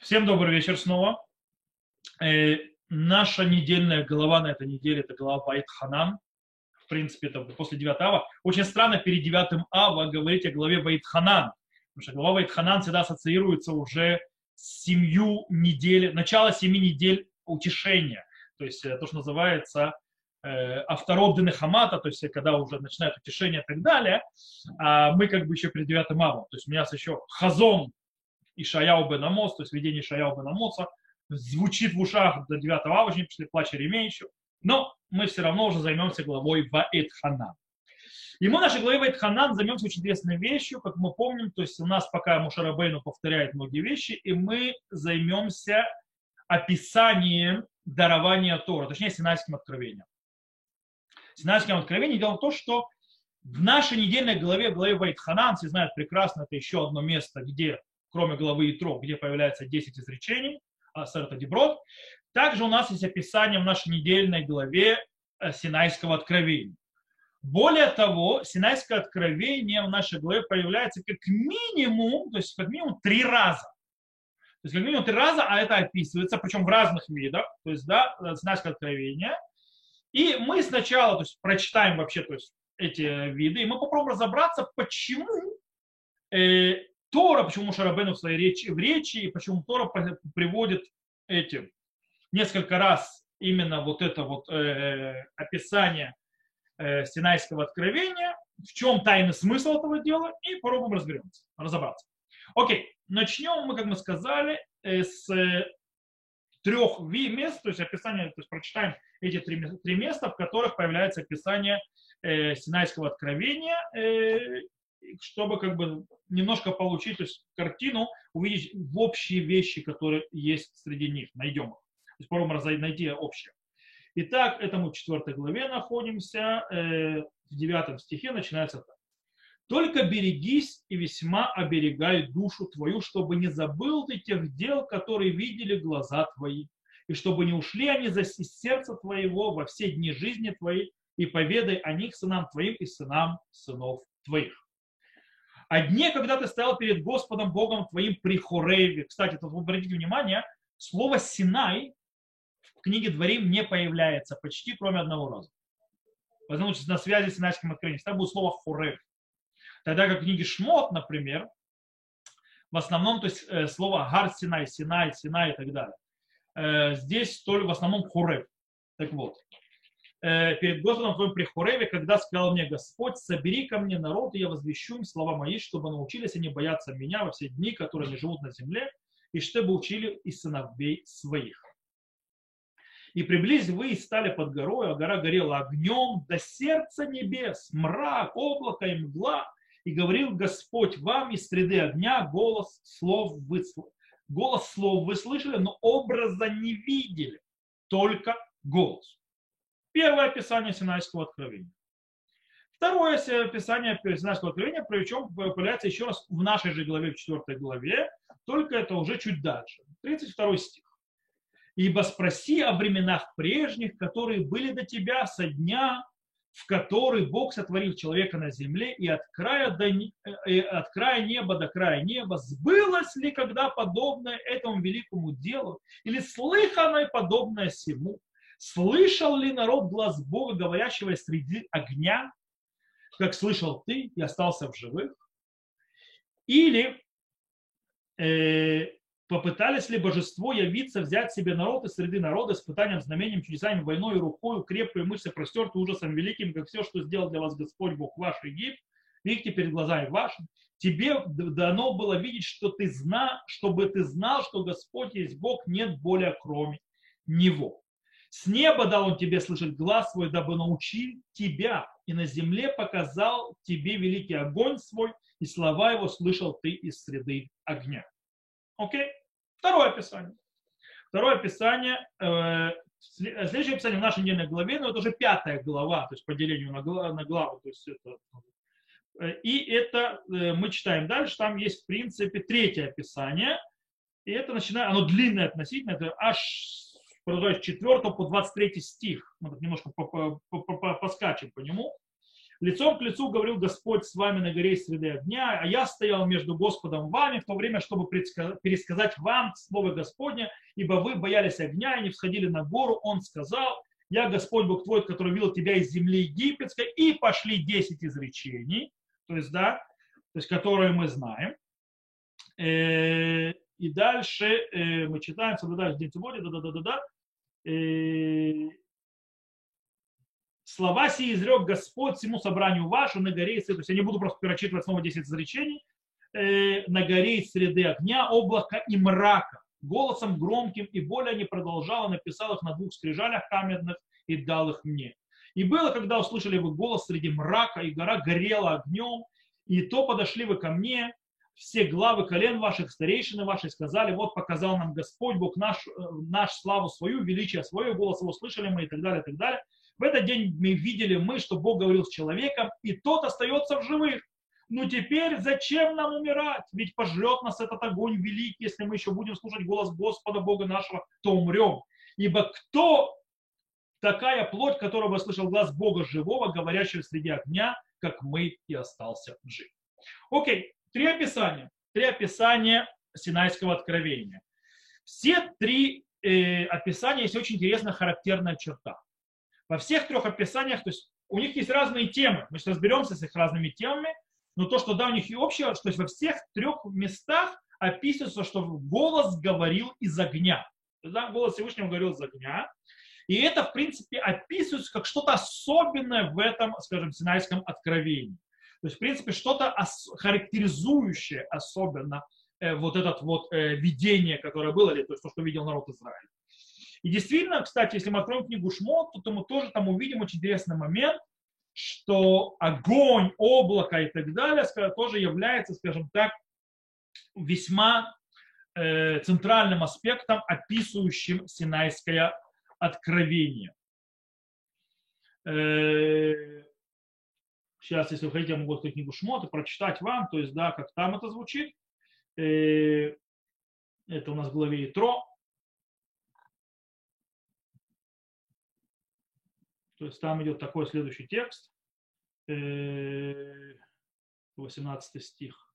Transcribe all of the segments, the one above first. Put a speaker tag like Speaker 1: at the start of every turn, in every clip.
Speaker 1: Всем добрый вечер снова. Э, наша недельная глава на этой неделе – это глава Байт Ханан. В принципе, это после 9 ава. Очень странно перед 9 ава говорить о главе Байт Ханан. Потому что глава Байт Ханан всегда ассоциируется уже с семью недель, начало семи недель утешения. То есть э, то, что называется э, автород Денехамата, то есть когда уже начинает утешение и так далее, а мы как бы еще перед 9 авом. То есть у меня еще хазон Ишаяу бен Амос, то есть видение Ишаяу бен Амоса, звучит в ушах до 9 августа, не пришли плач Иеремия еще. Но мы все равно уже займемся главой Ваэт Ханан. И мы нашей главе Ваэт Ханан займемся очень интересной вещью, как мы помним, то есть у нас пока Мушарабейну повторяет многие вещи, и мы займемся описанием дарования Тора, точнее Синайским откровением. Синайским откровением дело в том, что в нашей недельной главе, в главе Ваэт Ханан, все знают прекрасно, это еще одно место, где кроме главы Итро, где появляется 10 изречений, а Сарта Деброд. Также у нас есть описание в нашей недельной главе э, Синайского откровения. Более того, Синайское откровение в нашей главе появляется как минимум, то есть как минимум три раза. То есть как минимум три раза, а это описывается, причем в разных видах, то есть, да, Синайское откровение. И мы сначала, то есть, прочитаем вообще, то есть, эти виды, и мы попробуем разобраться, почему э, Тора, почему Шарабену в своей речи, в речи, и почему Тора приводит эти несколько раз именно вот это вот э, описание э, Синайского откровения, в чем тайный смысл этого дела, и попробуем разберемся, разобраться. Окей, начнем мы, как мы сказали, э, с трех мест, то есть описание, то есть прочитаем эти три, три места, в которых появляется описание э, Синайского откровения, э, чтобы как бы немножко получить то есть, картину, увидеть в общие вещи, которые есть среди них, найдем их. То есть попробуем найти общее. Итак, этому в 4 главе находимся, э, в 9 стихе начинается так. Только берегись и весьма оберегай душу твою, чтобы не забыл ты тех дел, которые видели глаза твои, и чтобы не ушли они за сердца твоего во все дни жизни твоей, и поведай о них сынам твоим и сынам сынов твоих о дне, когда ты стоял перед Господом Богом твоим при Хореве. Кстати, тут обратите внимание, слово Синай в книге Дворим не появляется почти кроме одного раза. Потому что на связи с Синайским откровением. Там будет слово Хорев. Тогда как в книге Шмот, например, в основном, то есть э, слово Гар Синай, Синай, Синай и так далее. Э, здесь только в основном Хорев. Так вот, перед Господом твоим при Хореве, когда сказал мне Господь, собери ко мне народ, и я возвещу им слова мои, чтобы научились они бояться меня во все дни, которые они живут на земле, и чтобы учили и сыновей своих. И приблизились вы и стали под горой, а гора горела огнем до сердца небес, мрак, облако и мгла. И говорил Господь вам из среды огня голос слов вы, голос слов вы слышали, но образа не видели, только голос. Первое описание Синайского откровения. Второе описание Синайского откровения, причем появляется еще раз в нашей же главе, в 4 главе, только это уже чуть дальше. 32 стих. «Ибо спроси о временах прежних, которые были до тебя со дня, в который Бог сотворил человека на земле, и от края, до, и от края неба до края неба, сбылось ли когда подобное этому великому делу, или слыханное подобное всему? Слышал ли народ глаз Бога, говорящего среди огня, как слышал ты и остался в живых? Или э, попытались ли божество явиться, взять себе народ из среды народа, испытанием, знамением, чудесами, войной, рукой, крепкой мышцы, простерты ужасом великим, как все, что сделал для вас Господь Бог ваш Египт, видите перед глазами вашими. Тебе дано было видеть, что ты зна, чтобы ты знал, что Господь есть Бог, нет более кроме Него. С неба дал он тебе слышать глаз свой, дабы научил тебя, и на земле показал тебе великий огонь свой, и слова его слышал ты из среды огня. Окей? Второе описание. Второе описание, э, следующее описание в нашей недельной главе, но это уже пятая глава, то есть по делению на, главу, на главу. То есть это, э, и это э, мы читаем дальше, там есть в принципе третье описание, и это начинает, оно длинное относительно, это аж продолжать с 4 по 23 стих. Мы тут немножко поскачем по нему. Лицом к лицу говорил Господь с вами на горе среды огня, а я стоял между Господом и вами в то время, чтобы пересказать вам слово Господне, ибо вы боялись огня и не всходили на гору. Он сказал, я Господь Бог твой, который вел тебя из земли египетской, и пошли 10 изречений, то есть, да, то есть, которые мы знаем. Э, и дальше э, мы читаем, соблюдаешь день субботы, да-да-да-да-да. Э, Слова сии изрек Господь всему собранию вашу на горе, то есть я не буду просто перечитывать снова 10 изречений, на горе среды огня, облака и мрака, голосом громким, и более не продолжала, написал их на двух скрижалях каменных и дал их мне. И было, когда услышали вы голос среди мрака, и гора горела огнем, и то подошли вы ко мне, все главы колен ваших, старейшины ваши, сказали, вот показал нам Господь, Бог наш, э, наш славу свою, величие свое, голос его слышали мы и так далее, и так далее. В этот день мы видели мы, что Бог говорил с человеком, и тот остается в живых. Ну теперь зачем нам умирать? Ведь пожрет нас этот огонь великий, если мы еще будем слушать голос Господа Бога нашего, то умрем. Ибо кто такая плоть, которого слышал глаз Бога живого, говорящего среди огня, как мы и остался жив. Окей, три описания. Три описания Синайского откровения. Все три э, описания есть очень интересная характерная черта. Во всех трех описаниях, то есть у них есть разные темы, мы сейчас разберемся с их разными темами, но то, что да, у них и общее, есть во всех трех местах описывается, что голос говорил из огня. Да, голос Всевышнего говорил из огня. И это, в принципе, описывается как что-то особенное в этом, скажем, Синайском откровении. То есть, в принципе, что-то характеризующее особенно э, вот это вот э, видение, которое было, или то есть то, что видел народ Израиля. И действительно, кстати, если мы откроем книгу Шмот, то, то мы тоже там увидим очень интересный момент, что огонь, облако и так далее тоже является, скажем так, весьма э, центральным аспектом, описывающим Синайское откровение. Э, Сейчас, если вы хотите, я могу открыть книгу и прочитать вам, то есть, да, как там это звучит. Э, это у нас в главе Итро. То есть там идет такой следующий текст, 18 э, стих.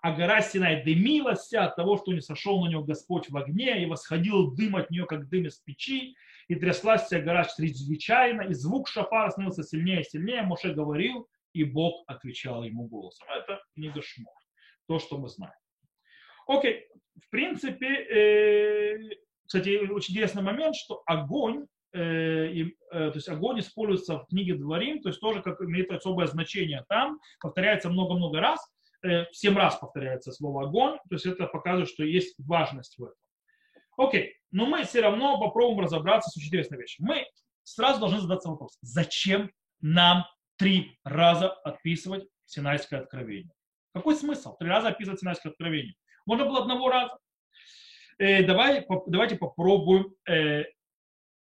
Speaker 1: А гора Синай дымилась от того, что не сошел на него Господь в огне, и восходил дым от нее, как дым из печи, и тряслась вся гора чрезвычайно, и звук шафара становился сильнее и сильнее. Моше говорил, и Бог отвечал ему голосом. Это книга Шмот, то, что мы знаем. Окей, в принципе, э, кстати, очень интересный момент, что огонь, э, э, то есть огонь используется в книге Дворим, то есть тоже как имеет особое значение там, повторяется много-много раз, э, семь раз повторяется слово огонь, то есть это показывает, что есть важность в этом. Окей, но мы все равно попробуем разобраться с очень интересной вещью. Мы сразу должны задаться вопрос, зачем нам три раза отписывать Синайское откровение. Какой смысл? Три раза описывать Синайское откровение. Можно было одного раза. Э, давай, давайте попробуем э,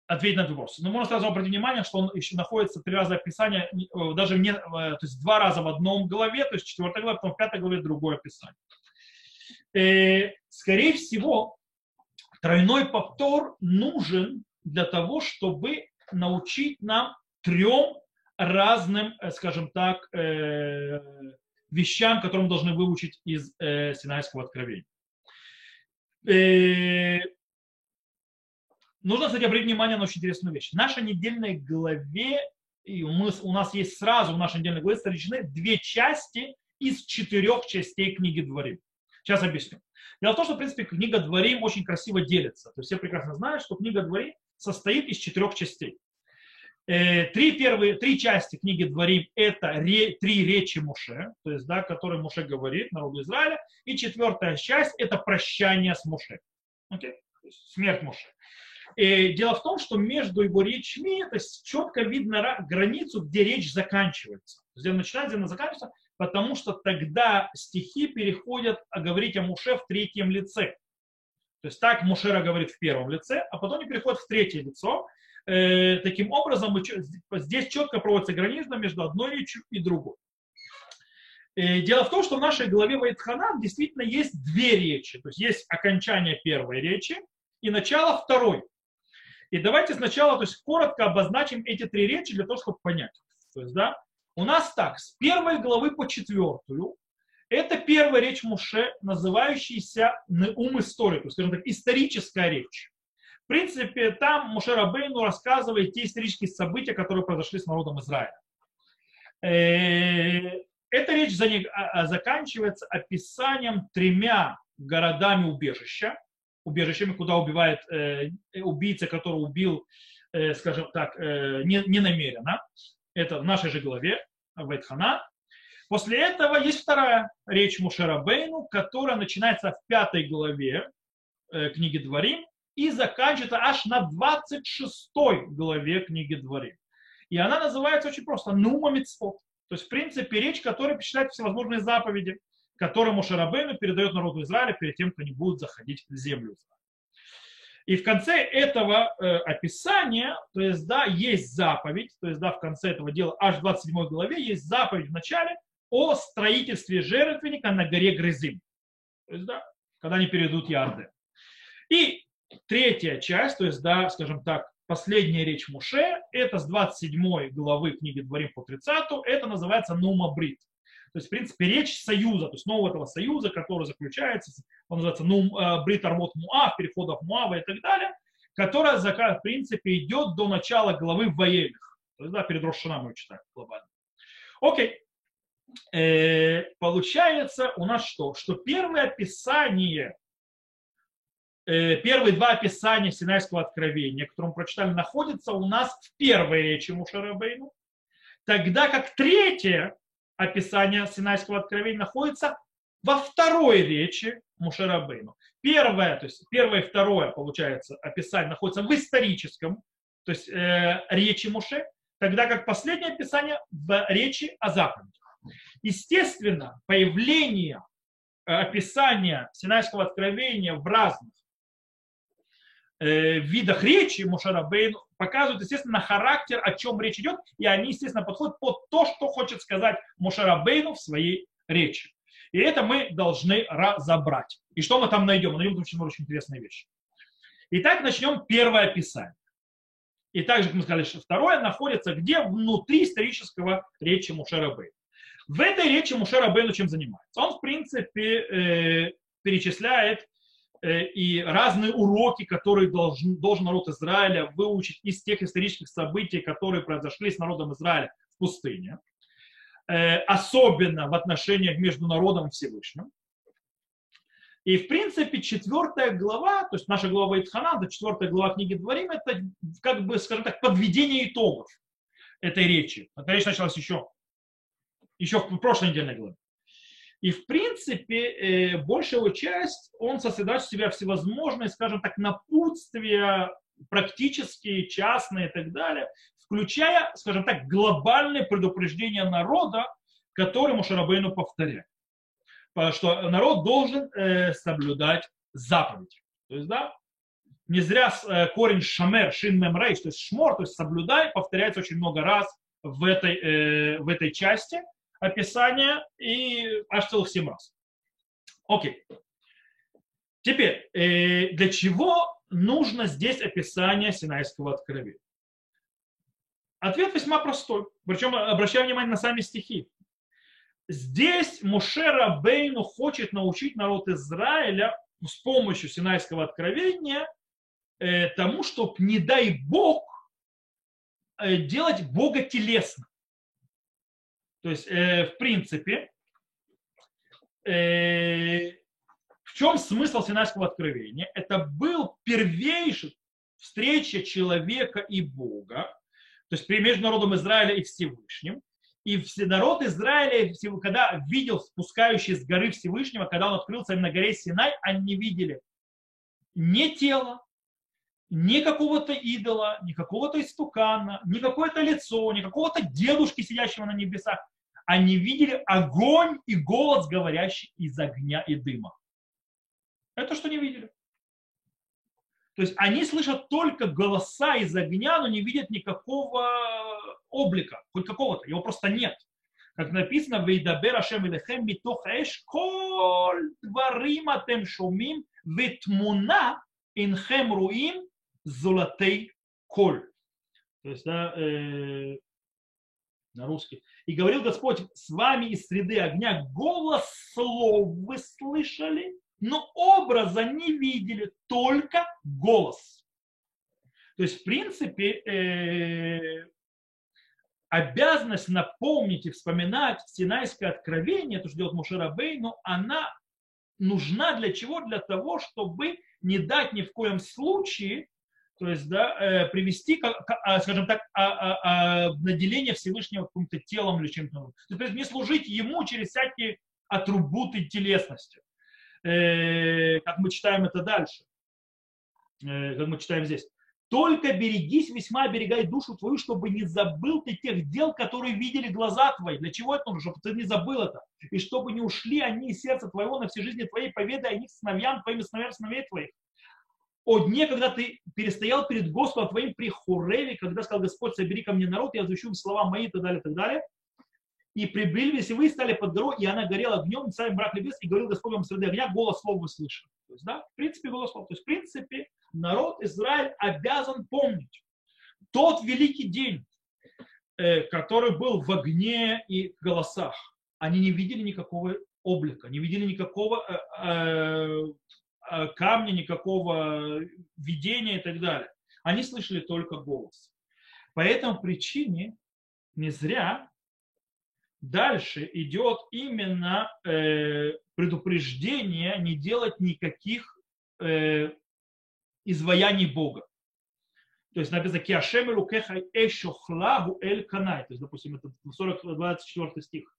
Speaker 1: ответить на этот вопрос. Но можно сразу обратить внимание, что он еще находится три раза описание, э, даже не, э, то есть два раза в одном главе, то есть четвертой главе, потом в пятой главе другое описание. Э, скорее всего, тройной повтор нужен для того, чтобы научить нам трем разным, э, скажем так, э, вещам, которые мы должны выучить из э, Синайского откровения. Нужно, кстати, обратить внимание на очень интересную вещь. В нашей недельной главе, и мы, у нас есть сразу в нашей недельной главе сречены две части из четырех частей книги Дворим. Сейчас объясню. Дело в том, что, в принципе, книга Дворим очень красиво делится. То есть все прекрасно знают, что книга Дворим состоит из четырех частей. Э, три первые, три части книги Дворим – это ре, три речи Муше, то есть, да, которые Муше говорит народу Израиля, и четвертая часть – это прощание с Муше, okay? смерть Муше. И дело в том, что между его речами то есть, четко видно границу, где речь заканчивается. Где она начинается, где она заканчивается, потому что тогда стихи переходят а говорить о Муше в третьем лице. То есть так Мушера говорит в первом лице, а потом они переходят в третье лицо, Э, таким образом, здесь четко проводится граница между одной речью и другой. Э, дело в том, что в нашей главе Вайтханан действительно есть две речи. То есть есть окончание первой речи и начало второй. И давайте сначала то есть, коротко обозначим эти три речи для того, чтобы понять. То есть, да, У нас так, с первой главы по четвертую, это первая речь Муше, называющаяся Неум истории, то есть, скажем так, историческая речь. В принципе, там Муше Рабейну рассказывает те исторические события, которые произошли с народом Израиля. Э, эта речь а, а, заканчивается описанием тремя городами убежища, убежищами, куда убивает э, убийца, который убил, э, скажем так, э, не, не. Это в нашей же главе, Вайтхана. После этого есть вторая речь Мушера Бейну, которая начинается в пятой главе книги Дворим и заканчивается аж на 26 главе книги Дворим. И она называется очень просто «Нума Мицвот». То есть, в принципе, речь, которая перечисляет всевозможные заповеди, которые Мушарабейну передает народу Израиля перед тем, как они будут заходить в землю. И в конце этого э, описания, то есть, да, есть заповедь, то есть, да, в конце этого дела, аж в 27 главе, есть заповедь в начале о строительстве жертвенника на горе Грызим. То есть, да, когда они перейдут Ярды. И третья часть, то есть, да, скажем так, последняя речь Муше, это с 27 главы книги Дворим по 30, это называется Нума Брит. То есть, в принципе, речь союза, то есть нового этого союза, который заключается, он называется ну, э, Брит Армот Муав, переходов Муава и так далее, которая, в принципе, идет до начала главы Ваелих. То есть, да, перед Рошана мы читаем глобально. Окей. Э, получается у нас что? Что первое описание, первые два описания Синайского откровения, которые мы прочитали, находятся у нас в первой речи Мушарабейну, тогда как третье описание Синайского откровения находится во второй речи Мушерабейну. Первое, то есть первое и второе, получается, описание находится в историческом, то есть э, речи Муше, тогда как последнее описание в речи о заповедях. Естественно, появление э, описания Синайского откровения в разных э, видах речи Мушарабейну показывают, естественно, характер, о чем речь идет, и они, естественно, подходят под то, что хочет сказать Мушарабейну в своей речи. И это мы должны разобрать. И что мы там найдем? Мы найдем очень, очень интересные вещи. Итак, начнем первое описание. И также, как мы сказали, что второе находится где? Внутри исторического речи Мушарабейна. В этой речи Мушарабейну чем занимается? Он, в принципе, э, перечисляет и разные уроки, которые должен, должен народ Израиля выучить из тех исторических событий, которые произошли с народом Израиля в пустыне, э, особенно в отношениях между народом и Всевышним. И, в принципе, четвертая глава, то есть наша глава Итхана, это четвертая глава книги Дворим, это, как бы, скажем так, подведение итогов этой речи. Эта речь началась еще, еще в прошлой недельной главе. И, в принципе, э, большая его часть, он сосредоточит в себя всевозможные, скажем так, напутствия, практические, частные и так далее, включая, скажем так, глобальное предупреждение народа, которое Мушарабейну повторяет. Что народ должен э, соблюдать заповеди. То есть, да, не зря э, корень шамер, шин мемрейш, то есть шмор, то есть соблюдай, повторяется очень много раз в этой, в этой части – описание и аж целых семь раз. Окей. Теперь, э, для чего нужно здесь описание Синайского откровения? Ответ весьма простой. Причем обращаю внимание на сами стихи. Здесь Мушера Бейну хочет научить народ Израиля с помощью Синайского откровения э, тому, чтобы, не дай Бог, э, делать Бога телесно. То есть, э, в принципе, э, в чем смысл Синайского откровения? Это был первейший встреча человека и Бога, то есть между народом Израиля и Всевышним. И народ Израиля, когда видел спускающий с горы Всевышнего, когда он открылся на горе Синай, они не видели ни тела, ни какого-то идола, ни какого-то истукана, ни какое-то лицо, ни какого-то дедушки, сидящего на небесах они видели огонь и голос, говорящий из огня и дыма. Это что не видели. То есть они слышат только голоса из огня, но не видят никакого облика, хоть какого-то, его просто нет. Как написано, «Вейдабер Ашем Илехем митох эш коль дворим атем шумим ветмуна инхем руим золотей коль». То есть, да, э, на русский. И говорил Господь с вами из среды огня, голос слов вы слышали, но образа не видели, только голос. То есть, в принципе, э, обязанность напомнить и вспоминать Синайское откровение, то, что делает Мушерабей, но она нужна для чего? Для того, чтобы не дать ни в коем случае то есть, да, э, привести, а, скажем так, а, а, наделение Всевышнего каким-то телом или чем-то. То есть не служить ему через всякие атрибуты телесности. Э, как мы читаем это дальше. Э, как мы читаем здесь. Только берегись, весьма оберегай душу твою, чтобы не забыл ты тех дел, которые видели глаза твои. Для чего это нужно? Чтобы ты не забыл это. И чтобы не ушли они из сердца твоего на всей жизни твоей, поведай о них сыновьям твоим и сыновьям сыновей твоих о дне, когда ты перестоял перед Господом твоим при Хуреве, когда сказал Господь, собери ко мне народ, я возвещу им слова мои и так далее, и так далее. И приблизились, и вы стали под горой, и она горела огнем, царь брак небес, и говорил Господь вам среди огня, голос слов вы слышали. То есть, да, в принципе, голос слов. То есть, в принципе, народ Израиль обязан помнить тот великий день, э, который был в огне и голосах. Они не видели никакого облика, не видели никакого э, Э, камня, никакого видения и так далее. Они слышали только голос. По этой причине не зря дальше идет именно э, предупреждение не делать никаких э, изваяний Бога. То есть написано «Киашем рукеха эшохлагу эль канай». То есть, допустим, это 40, 24 стих.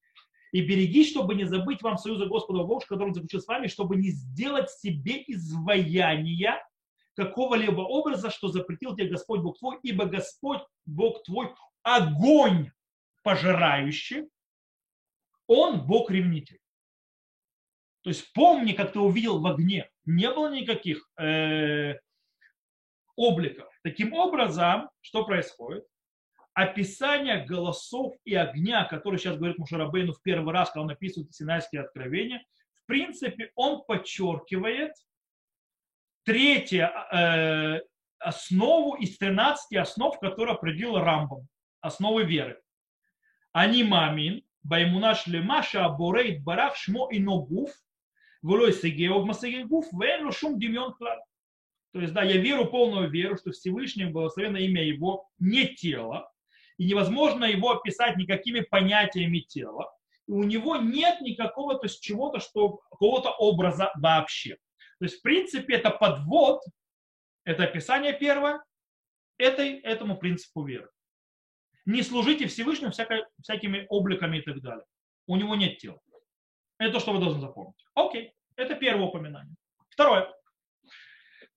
Speaker 1: И берегись, чтобы не забыть вам союза Господа Бога, который он заключил с вами, чтобы не сделать себе изваяния какого-либо образа, что запретил тебе Господь Бог твой, ибо Господь Бог твой огонь пожирающий, он Бог ревнитель. То есть помни, как ты увидел в огне, не было никаких э, обликов. Таким образом, что происходит? Описание голосов и огня, который сейчас говорит Мушарабейну в первый раз, когда он описывает Синайские откровения, в принципе, он подчеркивает третью э, основу из 13 основ, которые определил Рамбом, основы веры. Они мамин, баймуна шлема, шаборейт барах, шмо и ногуф, влой сегеог масегегуф, вен шум демьон клад. То есть, да, я веру, полную веру, что Всевышний, благословенное имя Его, не тело, и невозможно его описать никакими понятиями тела. И у него нет никакого, то есть чего-то, что, какого-то образа вообще. То есть, в принципе, это подвод, это описание первое, этой, этому принципу веры. Не служите Всевышнему всякой, всякими обликами и так далее. У него нет тела. Это то, что вы должны запомнить. Окей, это первое упоминание. Второе.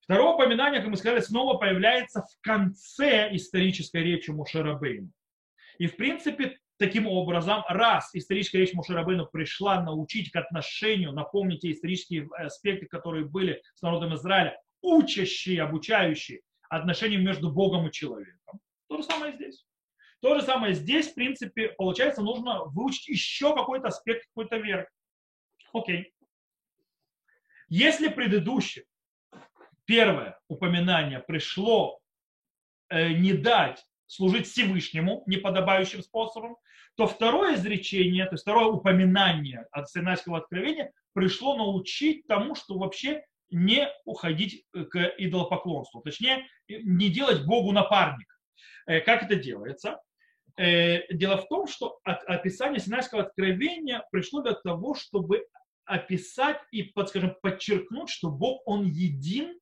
Speaker 1: Второе упоминание, как мы сказали, снова появляется в конце исторической речи Мушерабейну. И, в принципе, таким образом, раз историческая речь Мушерабейну пришла научить к отношению, напомнить те исторические аспекты, которые были с народом Израиля, учащие, обучающие отношениям между Богом и человеком. То же самое здесь. То же самое здесь, в принципе, получается, нужно выучить еще какой-то аспект какой-то веры. Окей. Если предыдущее первое упоминание пришло э, не дать служить Всевышнему неподобающим способом, то второе изречение, то есть второе упоминание от Синайского откровения пришло научить тому, что вообще не уходить к идолопоклонству, точнее, не делать Богу напарник. Э, как это делается? Э, дело в том, что описание Синайского откровения пришло для того, чтобы описать и, скажем, подчеркнуть, что Бог, Он един,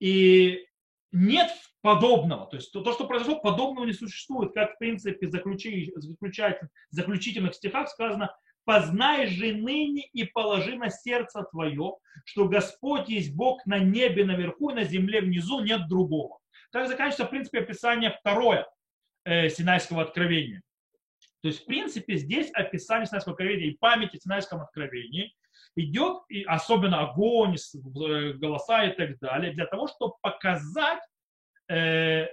Speaker 1: и нет подобного. То есть то, то, что произошло, подобного не существует. Как в принципе заключи, заключать, заключительных стихах сказано, познай же ныне и положи на сердце твое, что Господь есть Бог на небе наверху и на земле внизу, нет другого. Так заканчивается, в принципе, описание второе э, Синайского откровения. То есть, в принципе, здесь описание Синайского откровения и памяти о Синайском откровении идет, и особенно огонь, э, голоса и так далее, для того, чтобы показать э,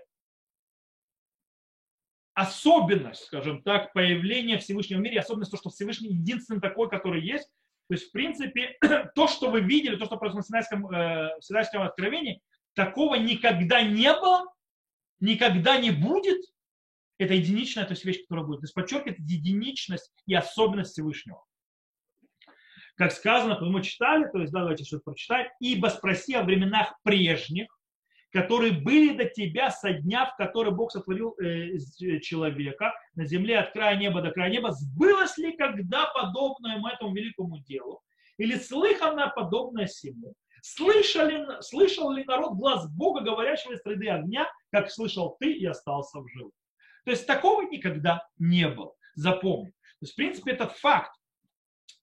Speaker 1: особенность, скажем так, появления Всевышнего в мире, особенность то, что Всевышний единственный такой, который есть. То есть, в принципе, то, что вы видели, то, что происходит в Синайском, э, в Синайском откровении, такого никогда не было, никогда не будет Это единичная, то есть вещь, которая будет. То есть подчеркивает единичность и особенность Всевышнего. Как сказано, мы читали, то есть давайте что-то прочитаем. «Ибо спроси о временах прежних, которые были до тебя со дня, в который Бог сотворил э, человека на земле от края неба до края неба, сбылось ли когда подобное этому великому делу, или слыхано подобное всему? Слышали, слышал ли народ глаз Бога, говорящего из среды огня, как слышал ты и остался в живых? То есть такого никогда не было. Запомни. То есть, в принципе, это факт,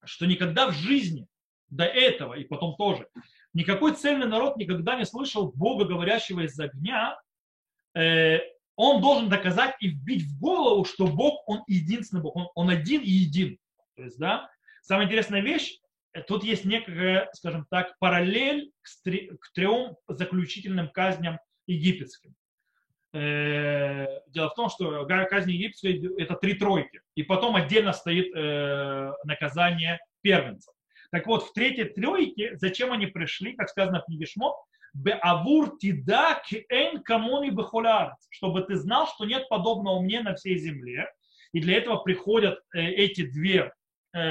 Speaker 1: что никогда в жизни до этого и потом тоже никакой цельный народ никогда не слышал Бога, говорящего из огня. Э, он должен доказать и вбить в голову, что Бог, Он единственный Бог, Он, он один и един. То есть, да, самая интересная вещь, тут есть некая, скажем так, параллель к, к трем заключительным казням египетским. Э, дело в том, что казнь египетской это три тройки, и потом отдельно стоит э, наказание первенцев. Так вот, в третьей тройке, зачем они пришли, как сказано в книге Шмот, Беавур тида эн камони чтобы ты знал, что нет подобного мне на всей земле. И для этого приходят э, эти две,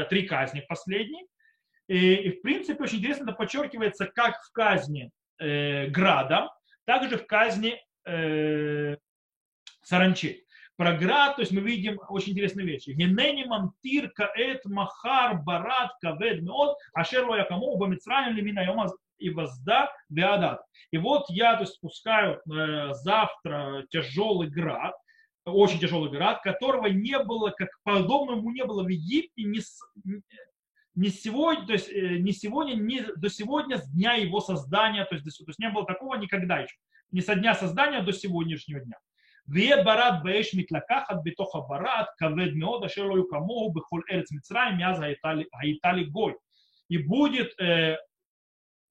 Speaker 1: три казни последние. И, в принципе очень интересно это подчеркивается как в казни э, градом, так же в казни э, саранчей. Про град, то есть мы видим очень интересные вещи. Генени мамтир каэт махар барат кавед меот ашер ло якому уба мицраем лимина йома и возда беадат. И вот я то есть, спускаю э, завтра тяжелый град, очень тяжелый град, которого не было, как подобному не было в Египте ни, с, сегодня, то есть э, не сегодня, не до сегодня, с дня его создания, то есть, то есть не было такого никогда еще, не со дня создания до сегодняшнего дня. Вие барат баэш митлаках от битоха барат кавед меода шерлою камогу бехоль эрец митсраем мяз гаитали гой. И будет э,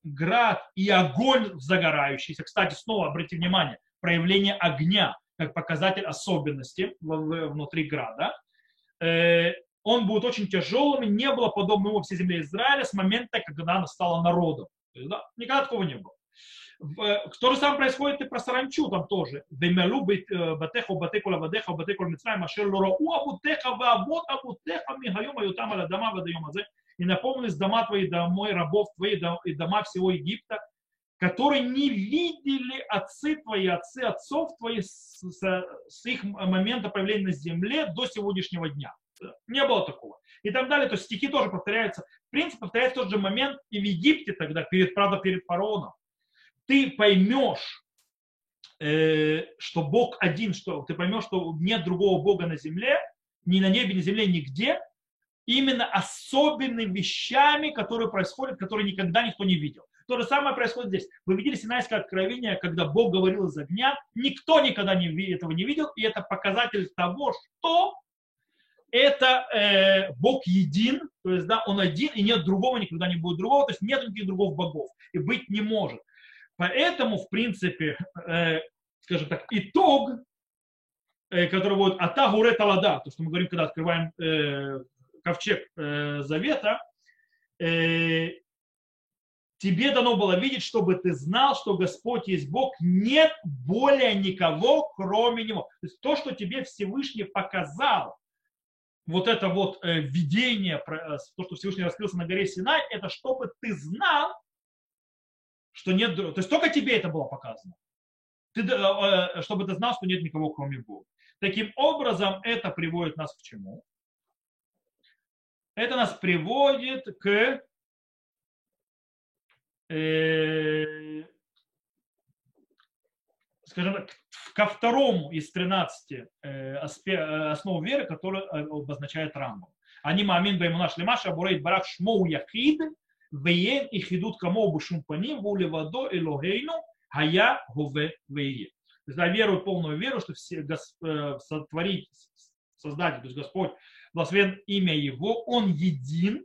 Speaker 1: град и огонь загорающийся. Кстати, снова обратите внимание, проявление огня как показатель особенности внутри града. Э, он будет очень тяжелым, и не было подобного во всей земле Израиля с момента, когда она стала народом. Есть, да, никогда такого не было. То же самое происходит и про саранчу там тоже. Демелу батеха батекула вадеха батекула мицраим ашер лорау абутеха ваавот абутеха мигайом аютам аля дама вадаем азе. И напомнились дома твои, домой рабов твои и дома всего Египта, которые не видели отцы твои, отцы отцов твоих с, с их момента появления на земле до сегодняшнего дня. Не было такого. И так далее. То есть стихи тоже повторяются. В принципе, повторяется тот же момент и в Египте тогда, перед, правда, перед фараоном ты поймешь, э, что Бог один, что ты поймешь, что нет другого Бога на земле, ни на небе, ни на земле, нигде, именно особенными вещами, которые происходят, которые никогда никто не видел. То же самое происходит здесь. Вы видели Синайское откровение, когда Бог говорил из огня, никто никогда не, этого не видел, и это показатель того, что это э, Бог един, то есть да, Он один, и нет другого, никогда не будет другого, то есть нет никаких других богов, и быть не может. Поэтому, в принципе, э, скажем так, итог, э, который будет Ата Гуре Талада, то, что мы говорим, когда открываем э, ковчег э, Завета, э, тебе дано было видеть, чтобы ты знал, что Господь есть Бог, нет более никого, кроме Него. То есть то, что тебе Всевышний показал, вот это вот э, видение, э, то, что Всевышний раскрылся на горе Синай, это чтобы ты знал, что нет, то есть только тебе это было показано. Ты, э, э, чтобы ты знал, что нет никого, кроме Бога. Таким образом, это приводит нас к чему? Это нас приводит к э, скажем так, ко второму из 13 э, основ веры, который обозначает Рамбам. Они мамин баймунаш лимаша бурейт барах шмоу яхид Веен и хидут кому бушум паним, воле водо элогейну, хая гове вее. То есть я верую полную веру, что все, э, сотворить, создатель, то есть Господь, благословен имя Его, Он един,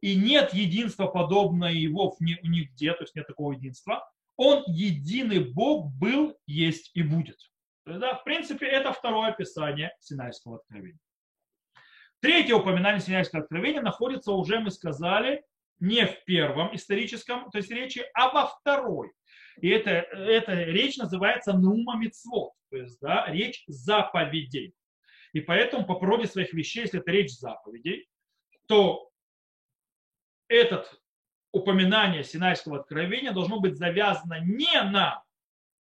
Speaker 1: и нет единства подобного Его нигде, то есть нет такого единства. Он единый Бог был, есть и будет. да, в принципе, это второе описание Синайского откровения. Третье упоминание Синайского откровения находится, уже мы сказали, не в первом историческом, то есть речи, а во второй. И это, эта речь называется нума мицвот, то есть да, речь заповедей. И поэтому по природе своих вещей, если это речь заповедей, то этот упоминание Синайского откровения должно быть завязано не на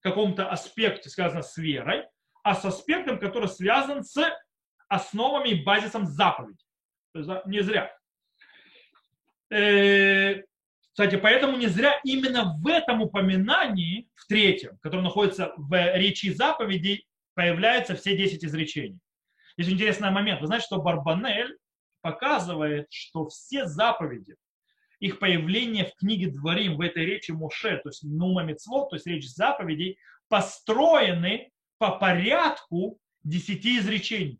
Speaker 1: каком-то аспекте, связанном с верой, а с аспектом, который связан с основами и базисом заповеди. То есть, не зря. Э, кстати, поэтому не зря именно в этом упоминании, в третьем, которое находится в речи заповедей, появляются все 10 изречений. Есть интересный момент. Вы знаете, что Барбанель показывает, что все заповеди, их появление в книге Дворим, в этой речи Моше, то есть Нума Мицвот, то есть речь заповедей, построены по порядку десяти изречений.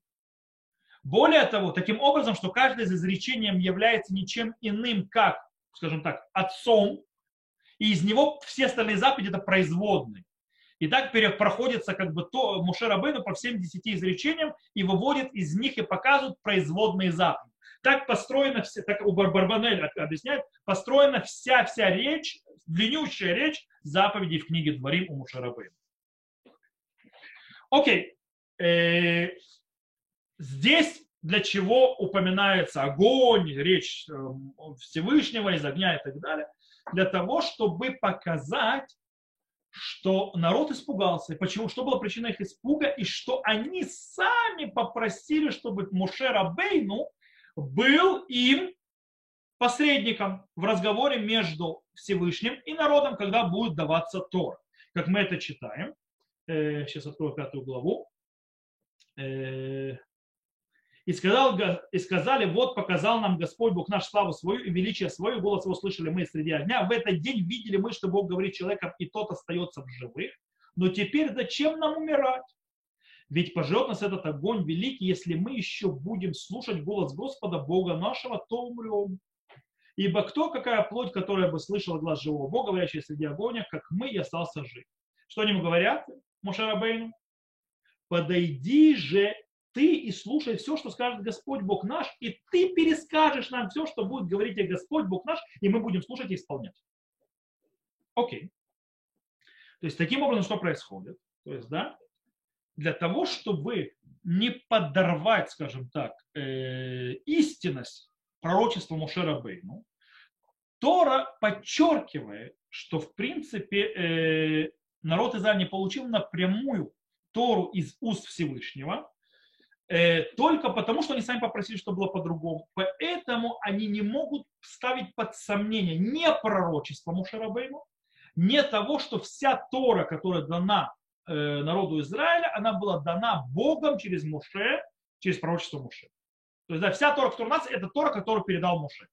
Speaker 1: Более того, таким образом, что каждое из изречений является ничем иным, как, скажем так, отцом, и из него все остальные заповеди это производные. И так проходится как бы то Муше Рабыну по всем десяти изречениям и выводит из них и показывает производные заповеди. Так построена, вся, так у Барбанель объясняет, построена вся, вся речь, длиннющая речь заповедей в книге Дворим у Муше Рабыну. Окей. Э, здесь для чего упоминается огонь, речь э, Всевышнего из огня и так далее? Для того, чтобы показать, что народ испугался. Почему? Что была причина их испуга? И что они сами попросили, чтобы Муше Рабейну был им посредником в разговоре между Всевышним и народом, когда будет даваться Тор. Как мы это читаем. Э, сейчас открою пятую главу. И, сказал, и сказали, вот показал нам Господь Бог наш славу свою и величие свое, голос его слышали мы среди огня. В этот день видели мы, что Бог говорит человеком, и тот остается в живых. Но теперь зачем нам умирать? Ведь пожрет нас этот огонь великий, если мы еще будем слушать голос Господа Бога нашего, то умрем. Ибо кто, какая плоть, которая бы слышала глаз живого Бога, говорящий среди огня, как мы, и остался жив. Что они ему говорят, Мушарабейну? Подойди же ты и слушай все, что скажет Господь Бог наш, и ты перескажешь нам все, что будет говорить тебе Господь Бог наш, и мы будем слушать и исполнять. Окей. То есть таким образом что происходит? То есть, да, для того, чтобы не подорвать, скажем так, э, истинность пророчества Мушера Бейну, Тора подчеркивает, что в принципе э, народ Израиля не получил напрямую Тору из уст Всевышнего, Э, только потому, что они сами попросили, чтобы было по-другому. Поэтому они не могут ставить под сомнение не пророчество Мушарабейну, не того, что вся Тора, которая дана э, народу Израиля, она была дана Богом через Муше, через пророчество Муше. То есть да, вся Тора, которая у нас, это Тора, которую передал Муше.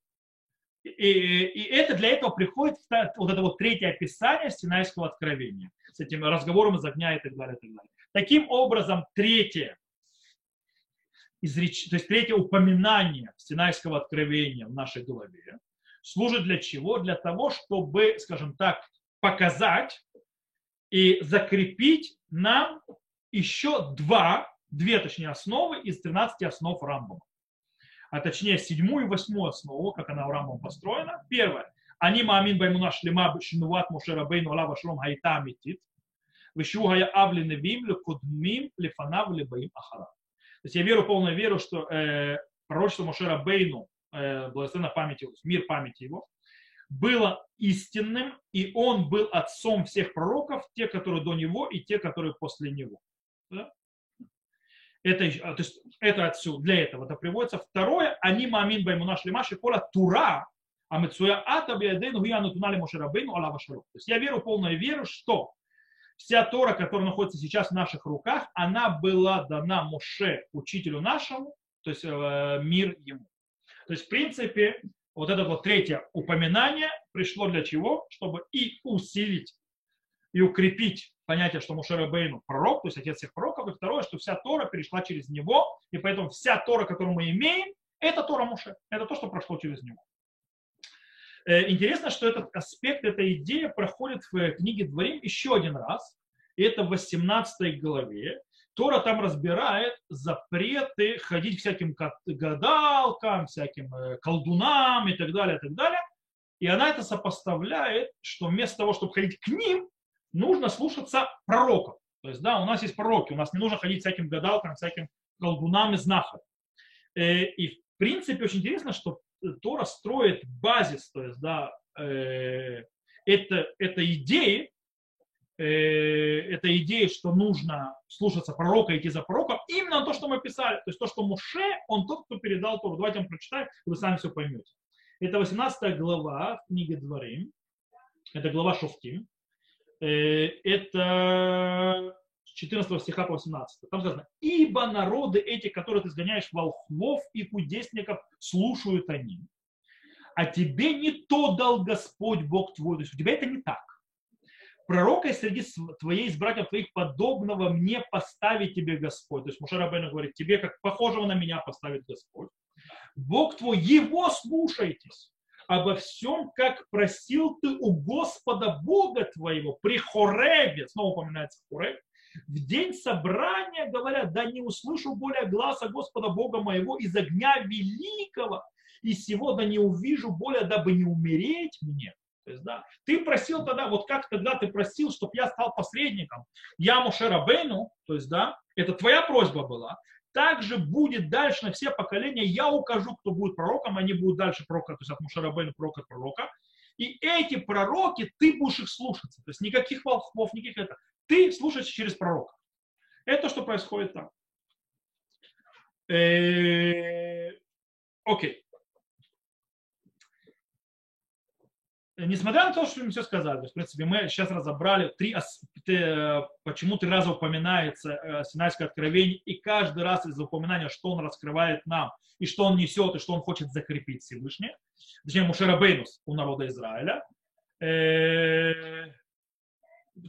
Speaker 1: И, и, и это для этого приходит вот это вот третье описание Синайского откровения с этим разговором из огня и так далее. И так далее. Таким образом, третье изреч... то есть третье упоминание Синайского откровения в нашей голове служит для чего? Для того, чтобы, скажем так, показать и закрепить нам еще два, две, точнее, основы из 13 основ Рамбама. А точнее, седьмую и восьмую основу, как она у Рамбама построена. Первое. Они маамин баймуна шлема шинуват мушера бейну алава шлом хайта амитит. Вишу хая авли невим лекудмим лефанав лебаим ахарав. То есть я верю, полную веру, что э, пророчество Мошера Бейну, э, благословенна память его, мир памяти его, было истинным, и он был отцом всех пророков, те, которые до него, и те, которые после него. Да? Это, а, то есть, это отсюда, для этого это приводится. Второе, они мамин баймуна шлемаши кола тура, а мецуя ата биадейну гияну тунали мошерабейну алава То есть я верю, полную веру, что Вся Тора, которая находится сейчас в наших руках, она была дана Моше, учителю нашему, то есть э, мир ему. То есть, в принципе, вот это вот третье упоминание пришло для чего? Чтобы и усилить, и укрепить понятие, что Мушера Бейну пророк, то есть отец всех пророков, и второе, что вся Тора перешла через него, и поэтому вся Тора, которую мы имеем, это Тора Муше, это то, что прошло через него. Э, интересно, что этот аспект, эта идея проходит в книге Дворим еще один раз. И это в 18 главе. Тора там разбирает запреты ходить всяким гадалкам, всяким э, колдунам и так далее, и так далее. И она это сопоставляет, что вместо того, чтобы ходить к ним, нужно слушаться пророков. То есть, да, у нас есть пророки, у нас не нужно ходить всяким гадалкам, всяким колдунам и знахарям. Э, и в принципе очень интересно, что Тора строит базис, то есть, да, э, это, это идеи, э, это идея, что нужно слушаться пророка, идти за пророком, именно то, что мы писали. То есть то, что Муше, он тот, кто передал Тору. Давайте я вам прочитаю, вы сами все поймете. Это 18 глава в книге Дворим. Это глава Шуфтим. Э, это 14 стиха по 18. Там сказано, ибо народы эти, которые ты сгоняешь волхвов и кудесников, слушают они. А тебе не то дал Господь Бог твой. То есть у тебя это не так. Пророка среди твоей братьев твоих подобного мне поставить тебе Господь. То есть Мушара Бен говорит, тебе как похожего на меня поставит Господь. Бог твой, его слушайтесь обо всем, как просил ты у Господа Бога твоего при Хореве, снова упоминается Хорев, в день собрания говорят, да не услышу более глаза Господа Бога моего из огня великого, и сего да не увижу более, дабы не умереть мне. То есть, да, ты просил тогда, вот как тогда ты просил, чтобы я стал посредником, я Мушерабейну, то есть, да, это твоя просьба была, также будет дальше на все поколения, я укажу, кто будет пророком, они будут дальше пророка, то есть от Мушарабейна пророка пророка. И эти пророки, ты будешь их слушаться. То есть никаких волхвов, никаких это. Ты слушаешься через пророка. Это что происходит там. Э, окей. Несмотря на то, что мы все сказали, в принципе, мы сейчас разобрали три, э, почему три раза упоминается э, Синайское откровение, и каждый раз из упоминания, что он раскрывает нам, и что он несет, и что он хочет закрепить Всевышний, точнее, Мушерабейнус у народа Израиля, э,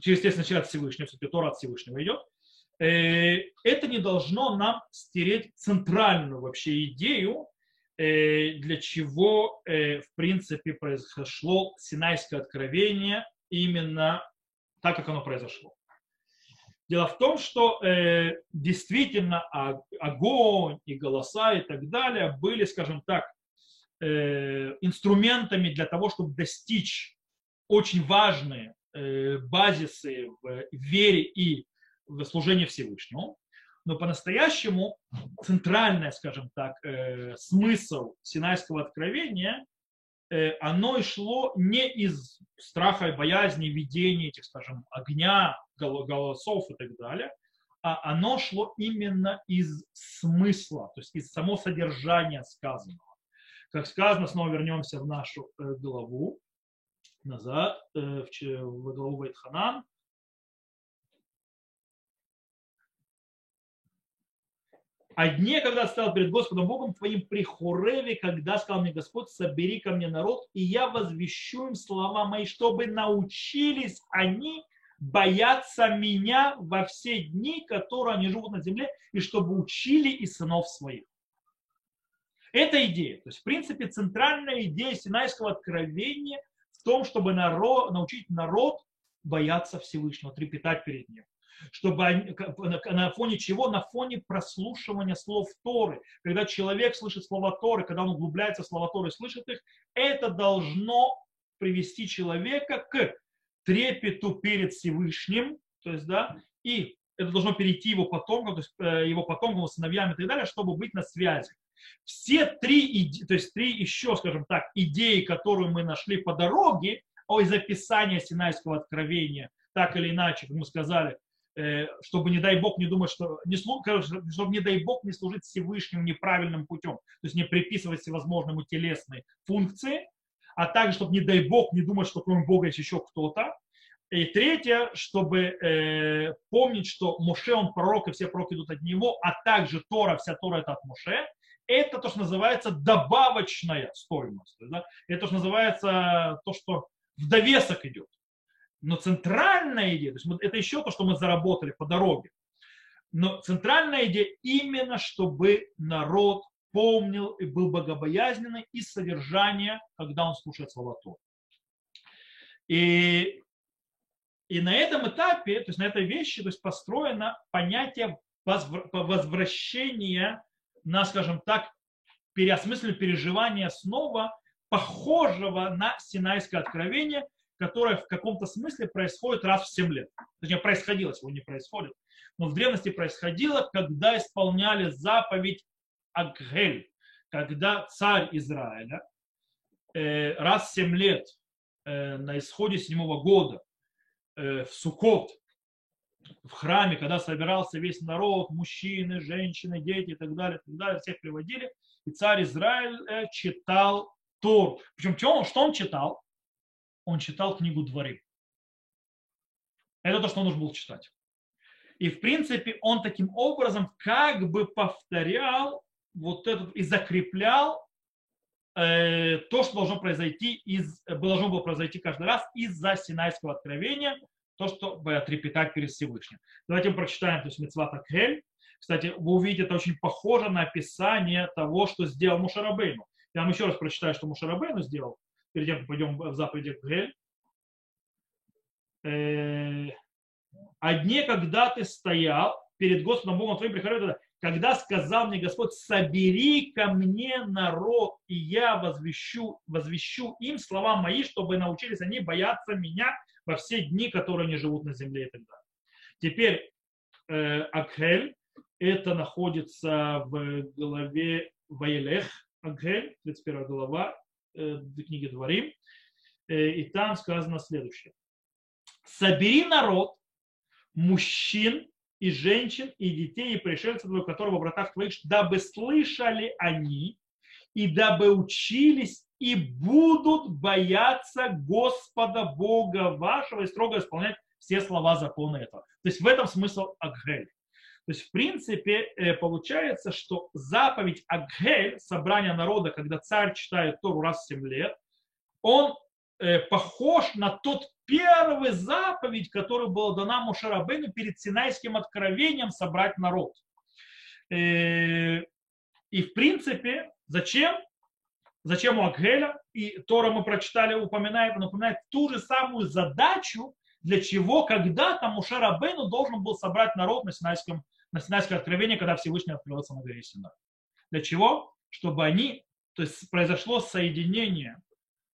Speaker 1: через, естественно, через Всевышнего, все-таки Тора от Всевышнего идет, это не должно нам стереть центральную вообще идею для чего, э, в принципе, произошло Синайское откровение именно так, как оно произошло. Дело в том, что э, действительно огонь и голоса и так далее были, скажем так, инструментами для того, чтобы достичь очень важные базисы в вере и в служении Всевышнему но по-настоящему центральный, скажем так, э, смысл Синайского откровения, э, оно шло не из страха и боязни, видения этих, скажем, огня, голосов и так далее, а оно шло именно из смысла, то есть из само содержания сказанного. Как сказано, снова вернемся в нашу э, главу, назад, в главу Вайтханан, о дне, когда стал перед Господом Богом твоим при Хореве, когда сказал мне Господь, собери ко мне народ, и я возвещу им слова мои, чтобы научились они бояться меня во все дни, которые они живут на земле, и чтобы учили и сынов своих. Это идея. То есть, в принципе, центральная идея Синайского откровения в том, чтобы народ, научить народ бояться Всевышнего, трепетать перед ним чтобы они, на фоне чего? На фоне прослушивания слов Торы. Когда человек слышит слова Торы, когда он углубляется в слова Торы слышит их, это должно привести человека к трепету перед Всевышним, то есть, да, и это должно перейти его потомкам, то есть э, его потомкам, сыновьям и так далее, чтобы быть на связи. Все три, то есть три еще, скажем так, идеи, которые мы нашли по дороге, из описания Синайского откровения, так или иначе, как мы сказали, чтобы, не дай Бог, не думать, что не, чтобы, не дай Бог, не служить Всевышнему неправильным путем, то есть не приписывать всевозможному телесной функции, а также, чтобы, не дай Бог, не думать, что кроме Бога есть еще кто-то. И третье, чтобы э, помнить, что Моше, он пророк, и все пророки идут от него, а также Тора, вся Тора это от Моше. Это то, что называется добавочная стоимость. Да? Это то, что называется то, что в довесок идет. Но центральная идея, то есть это еще то, что мы заработали по дороге, но центральная идея именно, чтобы народ помнил и был богобоязненный из содержания, когда он слушает слова Тора. И, и на этом этапе, то есть на этой вещи то есть построено понятие возвращения на, скажем так, переосмысленно переживания снова похожего на Синайское откровение – которое в каком-то смысле происходит раз в 7 лет. Точнее, происходило, сегодня не происходит. Но в древности происходило, когда исполняли заповедь Агхель, когда царь Израиля э, раз в 7 лет э, на исходе седьмого года э, в Сукот, в храме, когда собирался весь народ, мужчины, женщины, дети и так далее, и так далее, всех приводили, и царь Израиль э, читал Тор. Причем что он читал? Он читал книгу Дворы. Это то, что он должен был читать. И, в принципе, он таким образом как бы повторял вот этот и закреплял э, то, что должно произойти из, должно было произойти каждый раз из-за Синайского откровения, то, чтобы отрепетать перед Всевышним. Давайте мы прочитаем, то есть Мецват Акхель. Кстати, вы увидите, это очень похоже на описание того, что сделал Мушарабейну. Я вам еще раз прочитаю, что Мушарабейну сделал, перед тем, как пойдем в заповеди Акхель. Э, «О когда ты стоял перед Господом Богом твоим, приходил туда, когда сказал мне Господь, собери ко мне народ, и я возвещу, возвещу им слова мои, чтобы научились они бояться меня во все дни, которые они живут на земле и так далее. Теперь э, Акхель, это находится в главе Ваелех, Акхель, 31 глава книги Дворим, э, и там сказано следующее. Собери народ, мужчин и женщин, и детей, и пришельцев, которые в вратах твоих, дабы слышали они, и дабы учились, и будут бояться Господа Бога вашего и строго исполнять все слова закона этого. То есть в этом смысл Агхель. То есть, в принципе, э, получается, что заповедь Агхель, собрание народа, когда царь читает Тору раз в 7 лет, он э, похож на тот первый заповедь, которая была дана Мушарабейну перед Синайским откровением собрать народ. Э, и в принципе, зачем? Зачем у Акгеля? И Тора мы прочитали, упоминает, он упоминает ту же самую задачу, для чего когда-то Мушарабейну должен был собрать народ на Синайском, на Синайское откровение, когда Всевышний открылся на горе Синай. Для чего? Чтобы они, то есть произошло соединение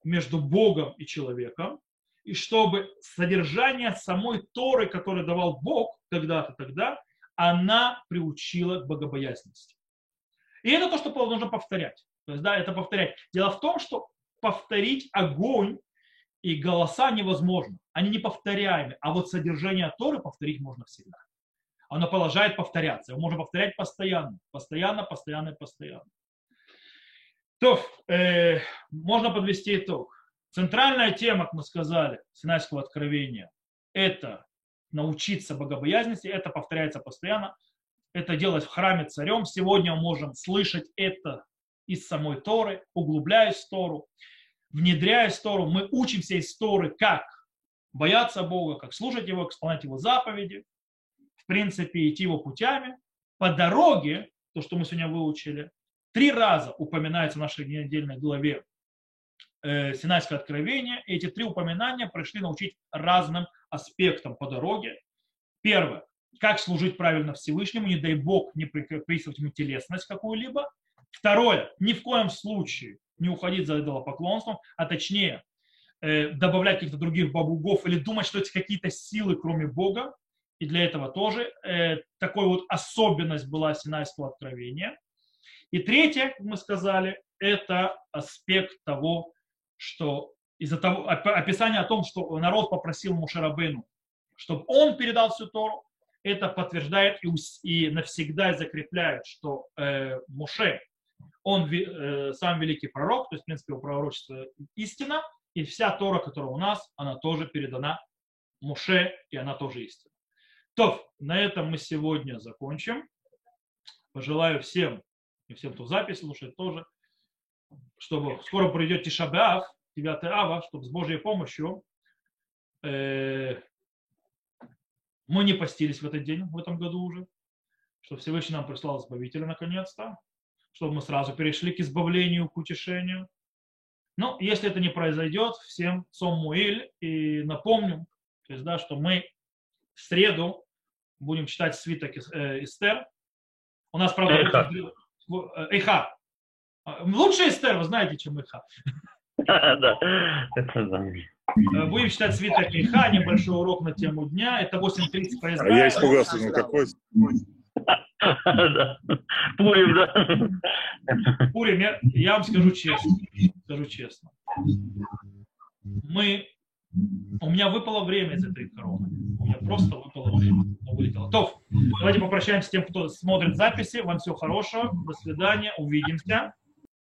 Speaker 1: между Богом и человеком, и чтобы содержание самой Торы, которую давал Бог когда-то тогда, она приучила к богобоязненности. И это то, что нужно повторять. То есть, да, это повторять. Дело в том, что повторить огонь и голоса невозможно. Они не повторяемы. А вот содержание Торы повторить можно всегда. Оно положает повторяться. Его можно повторять постоянно. Постоянно, постоянно постоянно. То, э, можно подвести итог. Центральная тема, как мы сказали, Синайского откровения, это научиться богобоязненности, это повторяется постоянно, это делать в храме царем. Сегодня мы можем слышать это из самой Торы, углубляясь в Тору, внедряясь в Тору. Мы учимся из Торы, как бояться Бога, как слушать Его, как исполнять Его заповеди, в принципе, идти Его путями. По дороге, то, что мы сегодня выучили, три раза упоминается в нашей недельной главе э, Синайское откровение. И эти три упоминания пришли научить разным аспектам по дороге. Первое. Как служить правильно Всевышнему, не дай Бог не приписывать ему телесность какую-либо. Второе. Ни в коем случае не уходить за идолопоклонством, а точнее э, добавлять каких-то других богов или думать, что это какие-то силы, кроме Бога. И для этого тоже э, такой вот особенность была Синайского откровения. И третье, как мы сказали, это аспект того, что из-за того, описание о том, что народ попросил Мушарабену, чтобы он передал всю Тору, это подтверждает и, и навсегда закрепляет, что э, Муше, он э, сам великий пророк, то есть, в принципе, его пророчество истина, и вся Тора, которая у нас, она тоже передана Муше, и она тоже истина. То, на этом мы сегодня закончим. Пожелаю всем, и всем, кто запись слушает тоже, чтобы скоро придет Тишабеав, 9 ава, чтобы с Божьей помощью э, мы не постились в этот день, в этом году уже, чтобы Всевышний нам прислал Избавителя наконец-то, чтобы мы сразу перешли к избавлению, к утешению. Но если это не произойдет, всем Сом Муиль и напомню, то есть, да, что мы в среду будем читать свиток э, Эстер. У нас, правда, Эйха. Эйха. Лучше Эстер, вы знаете, чем Эйха.
Speaker 2: Да, это да.
Speaker 1: Э, Будем читать свиток греха, небольшой урок на тему дня. Это 8.30
Speaker 2: А я
Speaker 1: поезда.
Speaker 2: испугался, ну какой?
Speaker 3: Пурим, да.
Speaker 1: Пурим, я, я вам скажу честно, скажу честно. Мы, у меня выпало время из этой короны. У меня просто выпало время. Вылетело. То, давайте попрощаемся с тем, кто смотрит записи. Вам всего хорошего. До свидания. Увидимся.